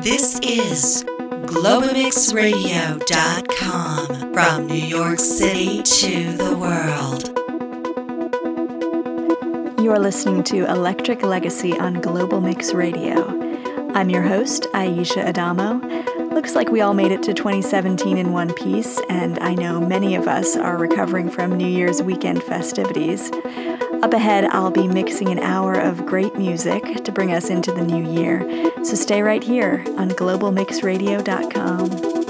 This is GlobalMixRadio.com from New York City to the world. You're listening to Electric Legacy on Global Mix Radio. I'm your host, Aisha Adamo. Looks like we all made it to 2017 in one piece, and I know many of us are recovering from New Year's weekend festivities. Up ahead, I'll be mixing an hour of great music to bring us into the new year. So stay right here on globalmixradio.com.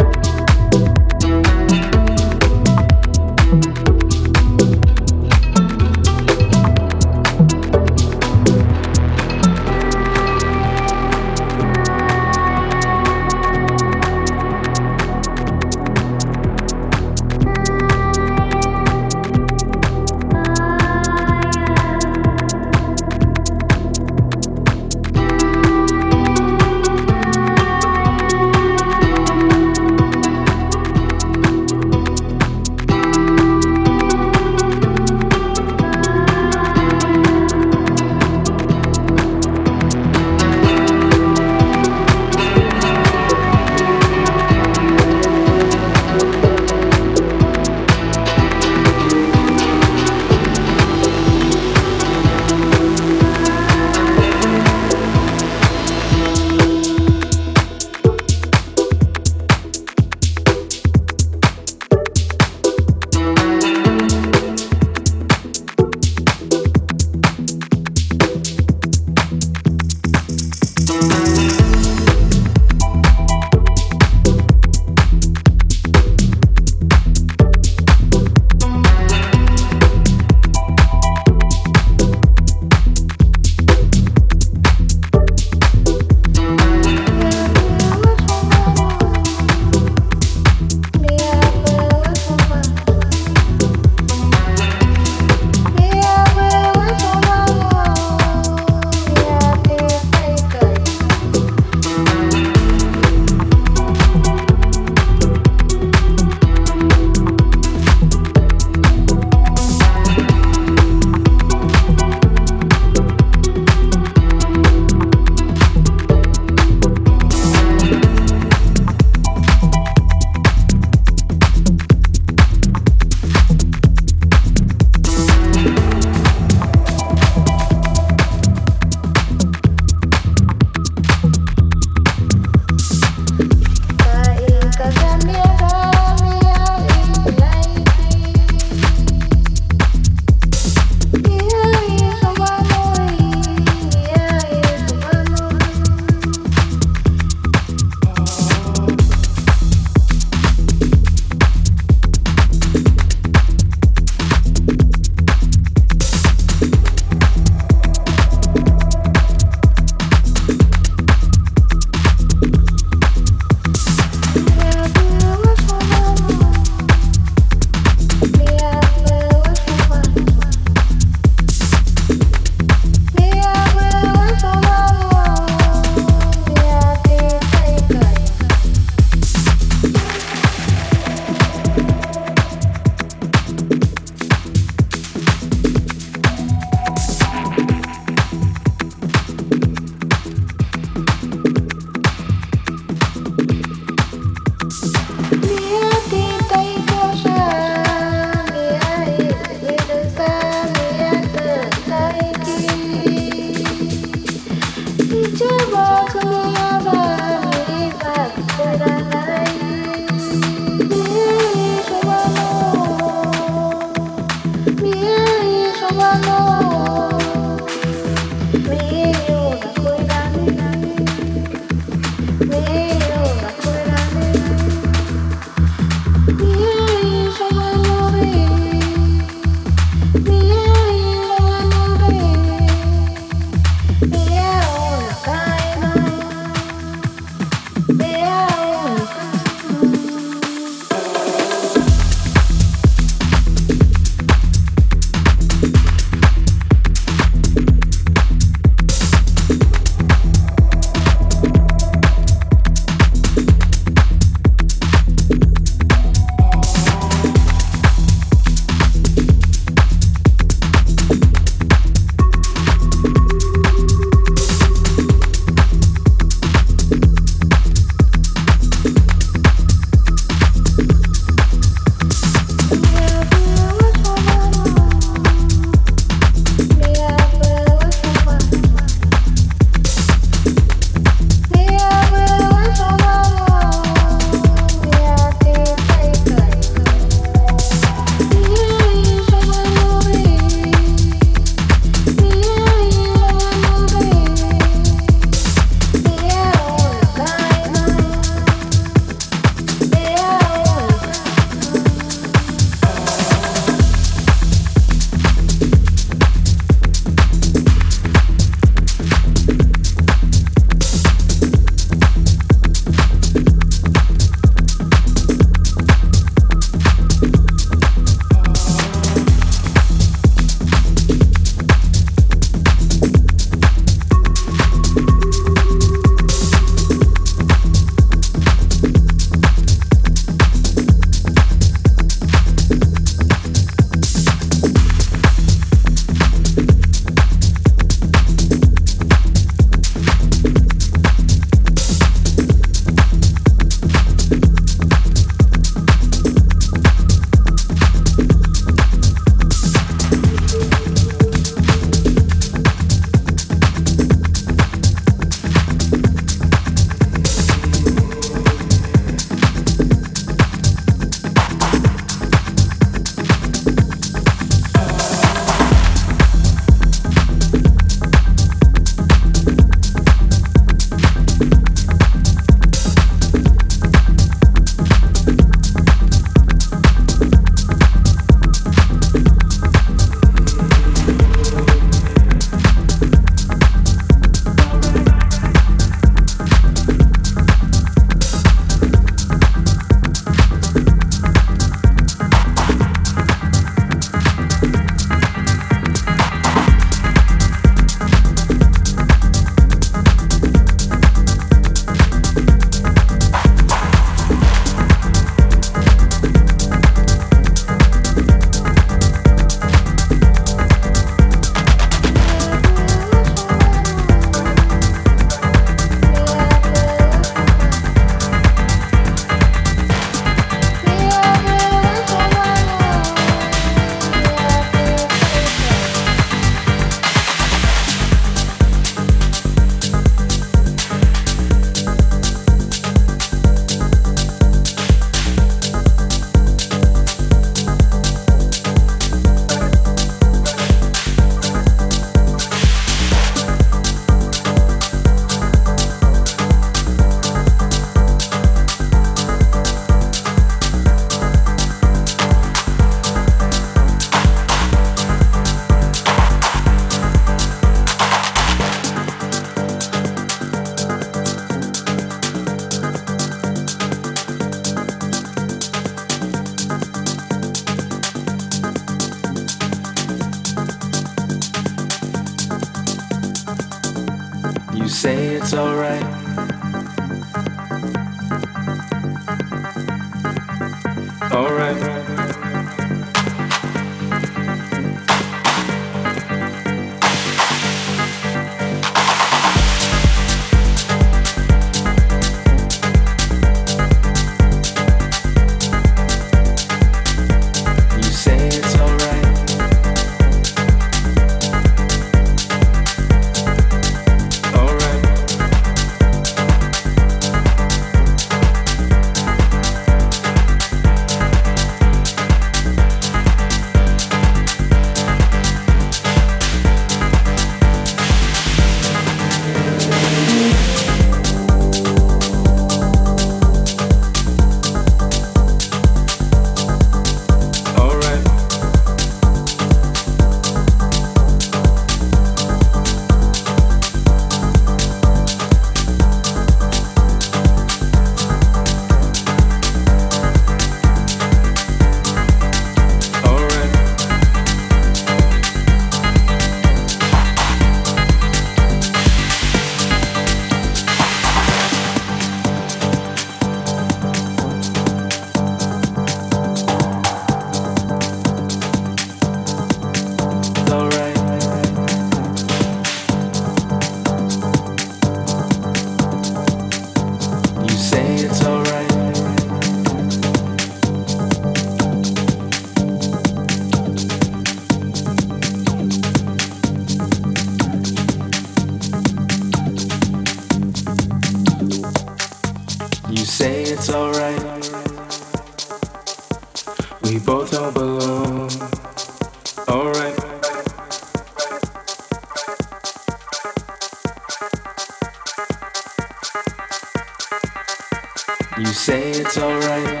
it's alright.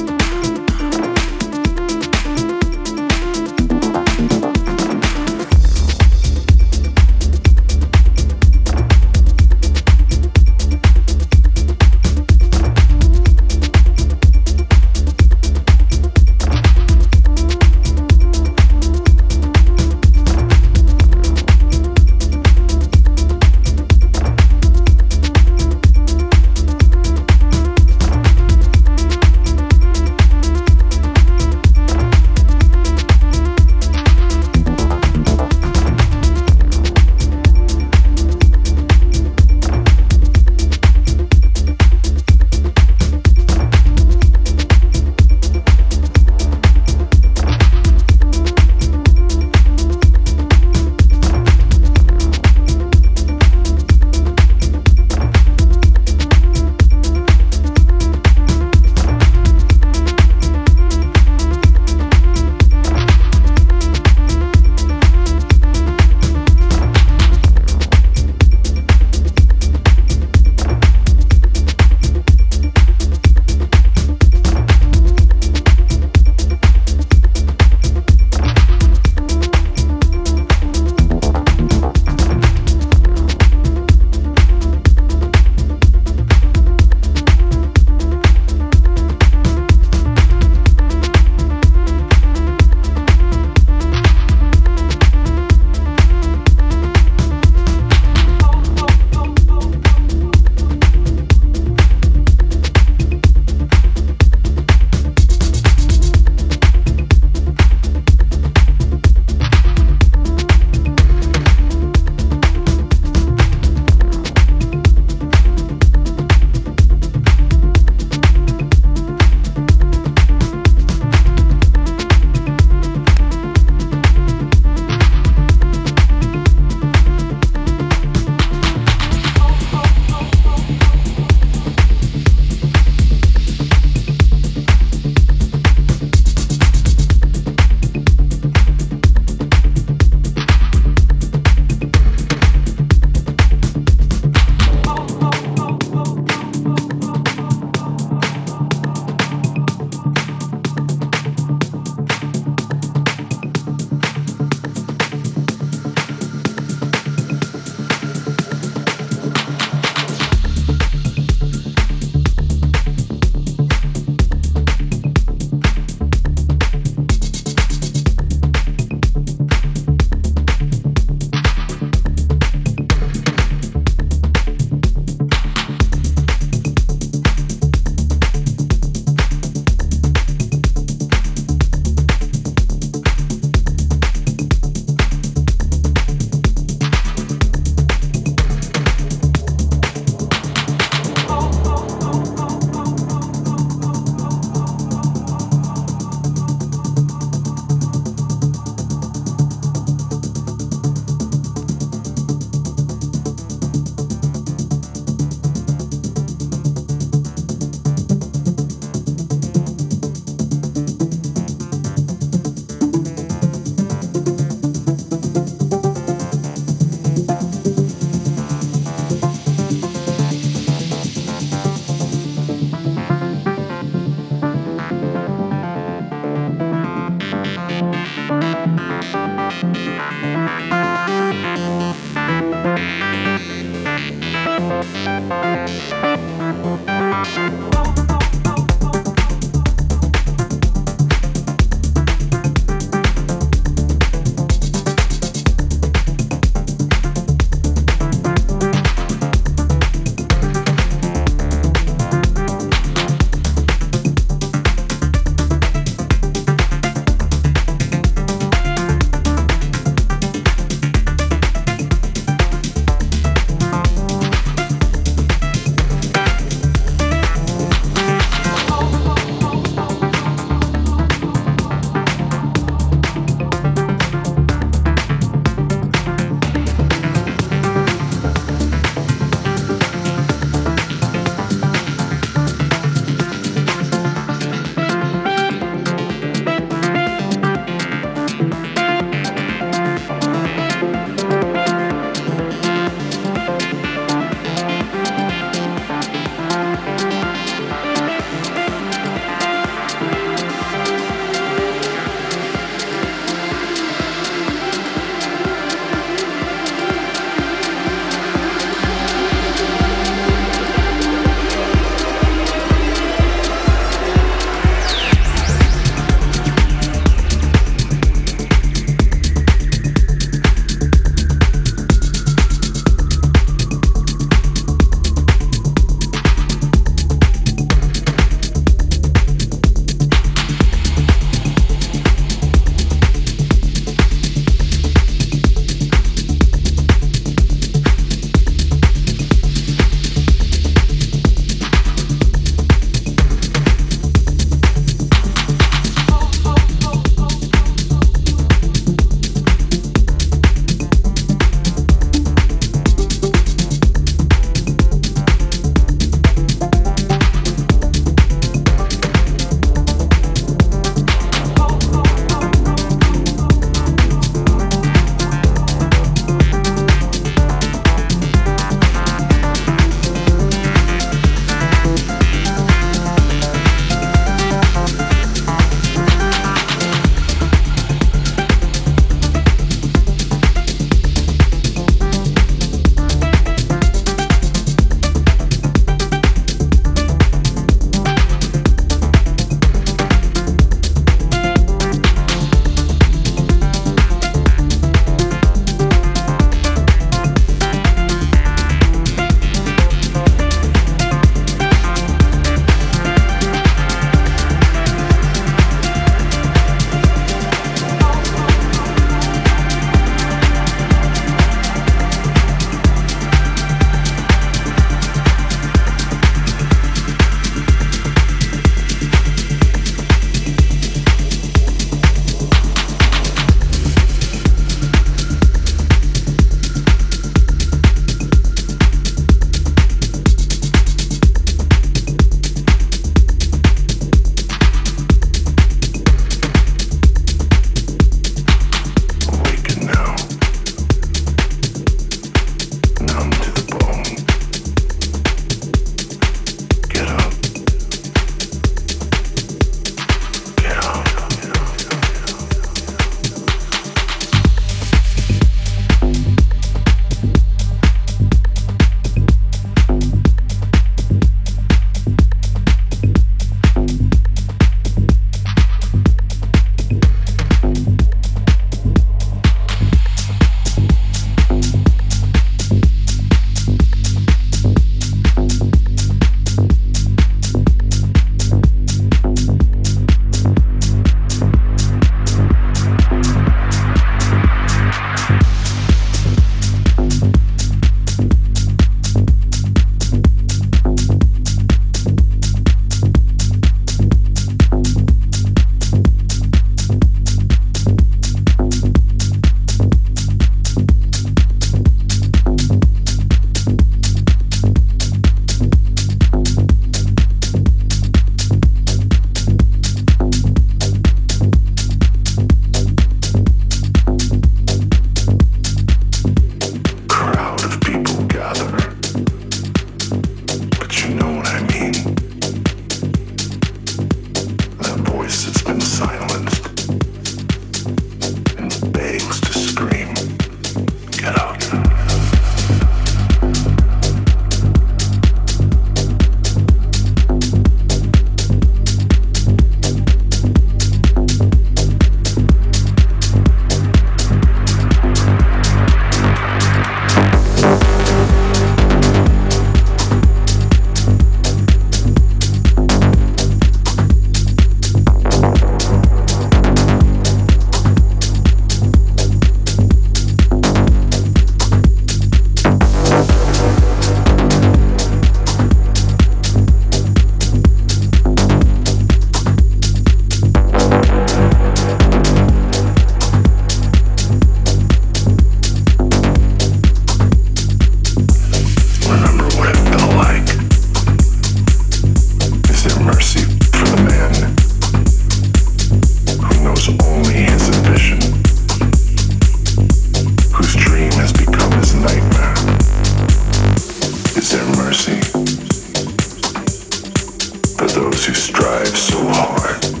those who strive so hard.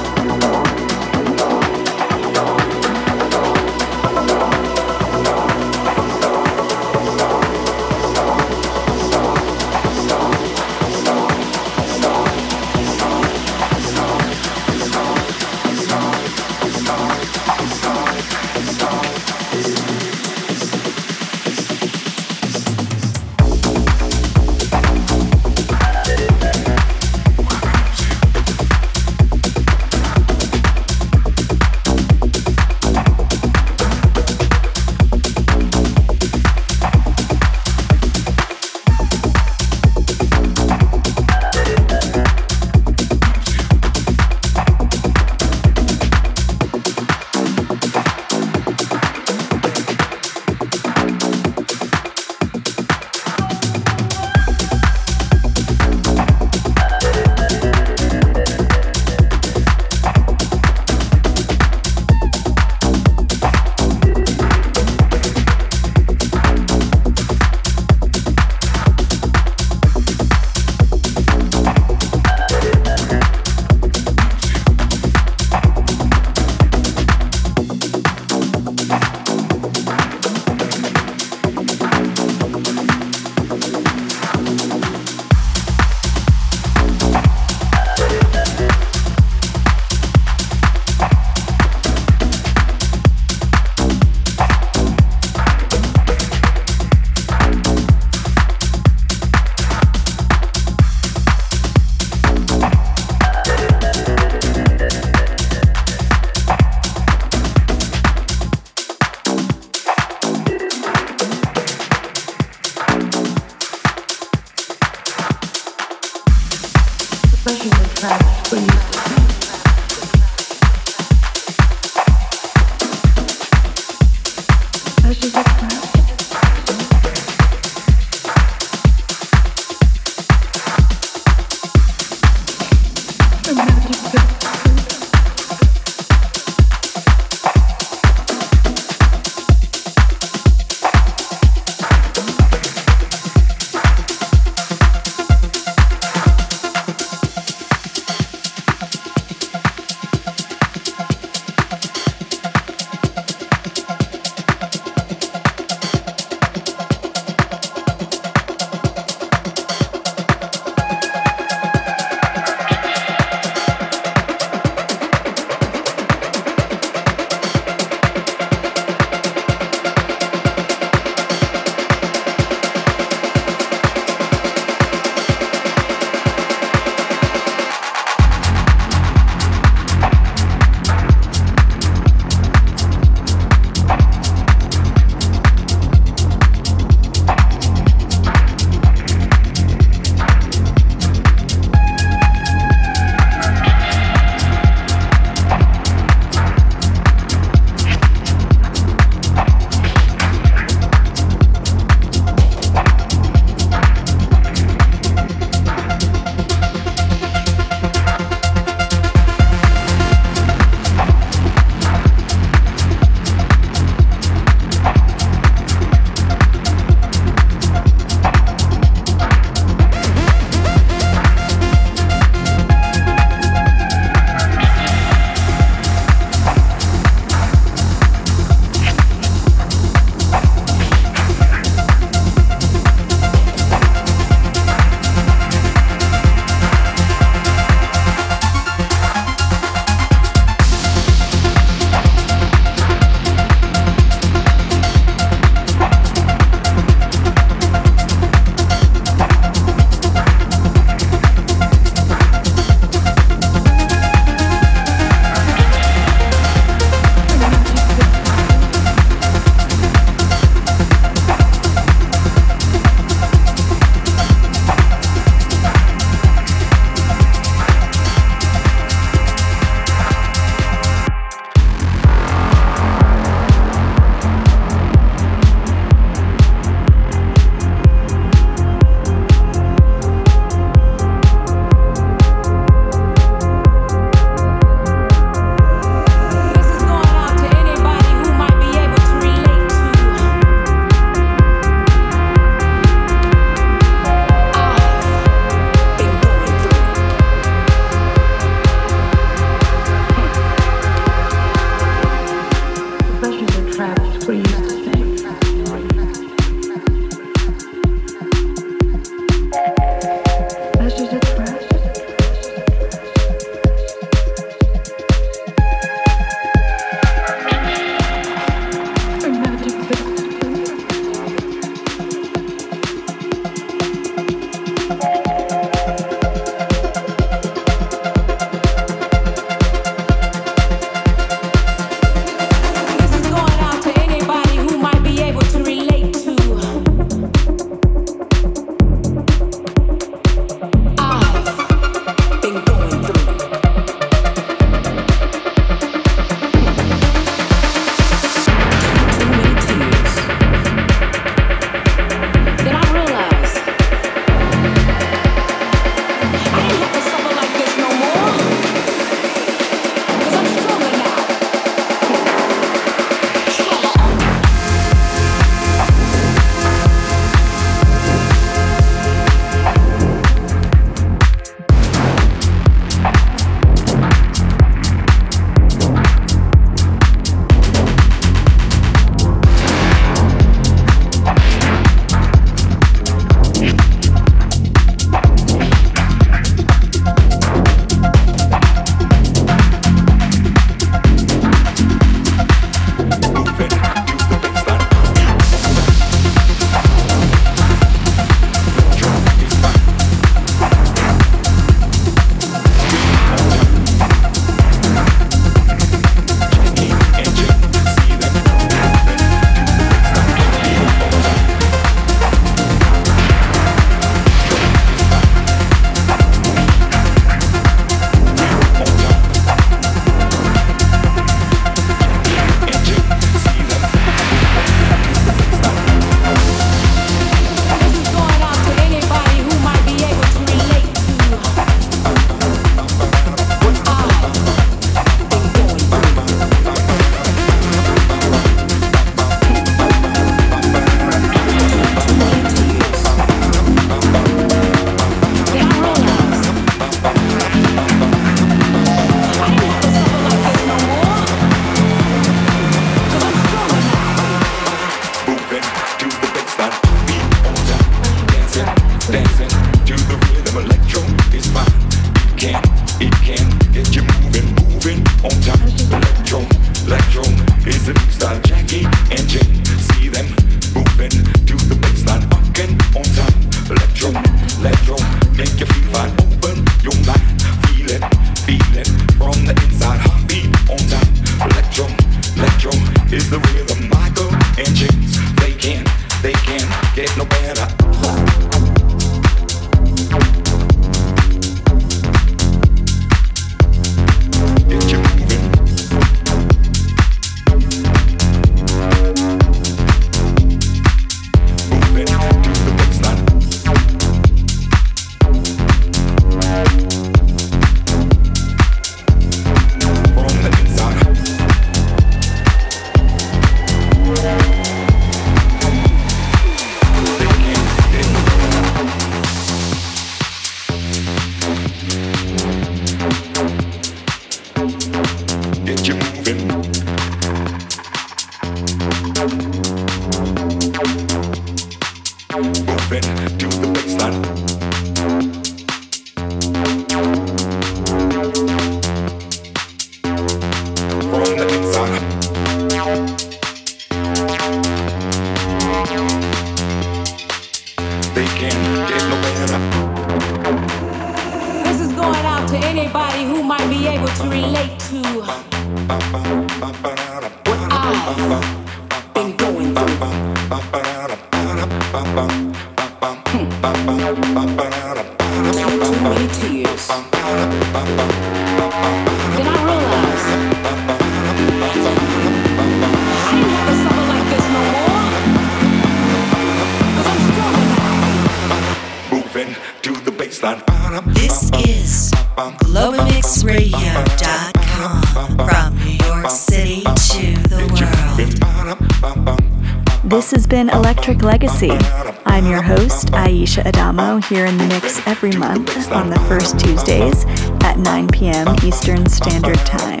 Here in the mix every month on the first Tuesdays at 9 p.m. Eastern Standard Time.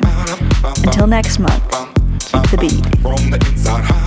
Until next month, keep the beat.